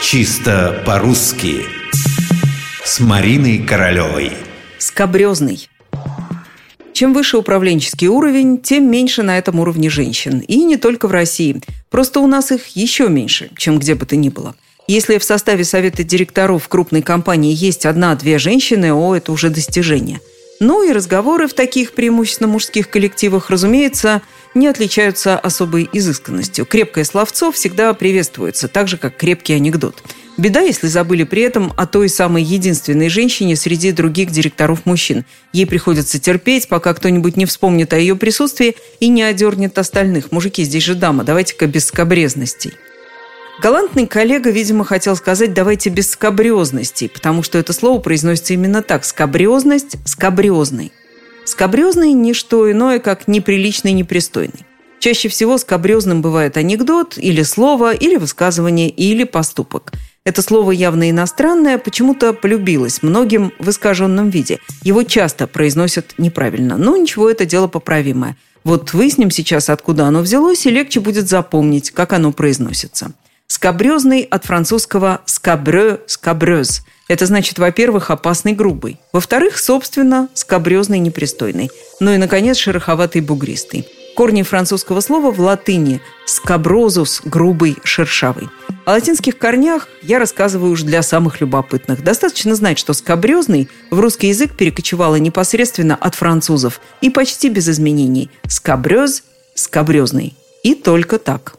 Чисто по-русски С Мариной Королевой Скобрезный чем выше управленческий уровень, тем меньше на этом уровне женщин. И не только в России. Просто у нас их еще меньше, чем где бы то ни было. Если в составе совета директоров крупной компании есть одна-две женщины, о, это уже достижение. Ну и разговоры в таких преимущественно мужских коллективах, разумеется, не отличаются особой изысканностью. Крепкое словцо всегда приветствуется, так же, как крепкий анекдот. Беда, если забыли при этом о той самой единственной женщине среди других директоров мужчин. Ей приходится терпеть, пока кто-нибудь не вспомнит о ее присутствии и не одернет остальных. Мужики, здесь же дама, давайте-ка без скобрезностей. Галантный коллега, видимо, хотел сказать «давайте без скобрезностей», потому что это слово произносится именно так – скобрезность – скобрезный. Скобрезный – не что иное, как неприличный, непристойный. Чаще всего скобрезным бывает анекдот или слово, или высказывание, или поступок. Это слово явно иностранное, почему-то полюбилось многим в искаженном виде. Его часто произносят неправильно. Но ничего, это дело поправимое. Вот выясним сейчас, откуда оно взялось, и легче будет запомнить, как оно произносится. Скобрезный от французского «скабрё», «скабрёз». Это значит, во-первых, опасный, грубый. Во-вторых, собственно, скобрезный, непристойный. Ну и, наконец, шероховатый, бугристый. Корни французского слова в латыни «скаброзус» – грубый, шершавый. О латинских корнях я рассказываю уж для самых любопытных. Достаточно знать, что «скабрезный» в русский язык перекочевало непосредственно от французов и почти без изменений. «Скабрез» – «скабрезный». И только так.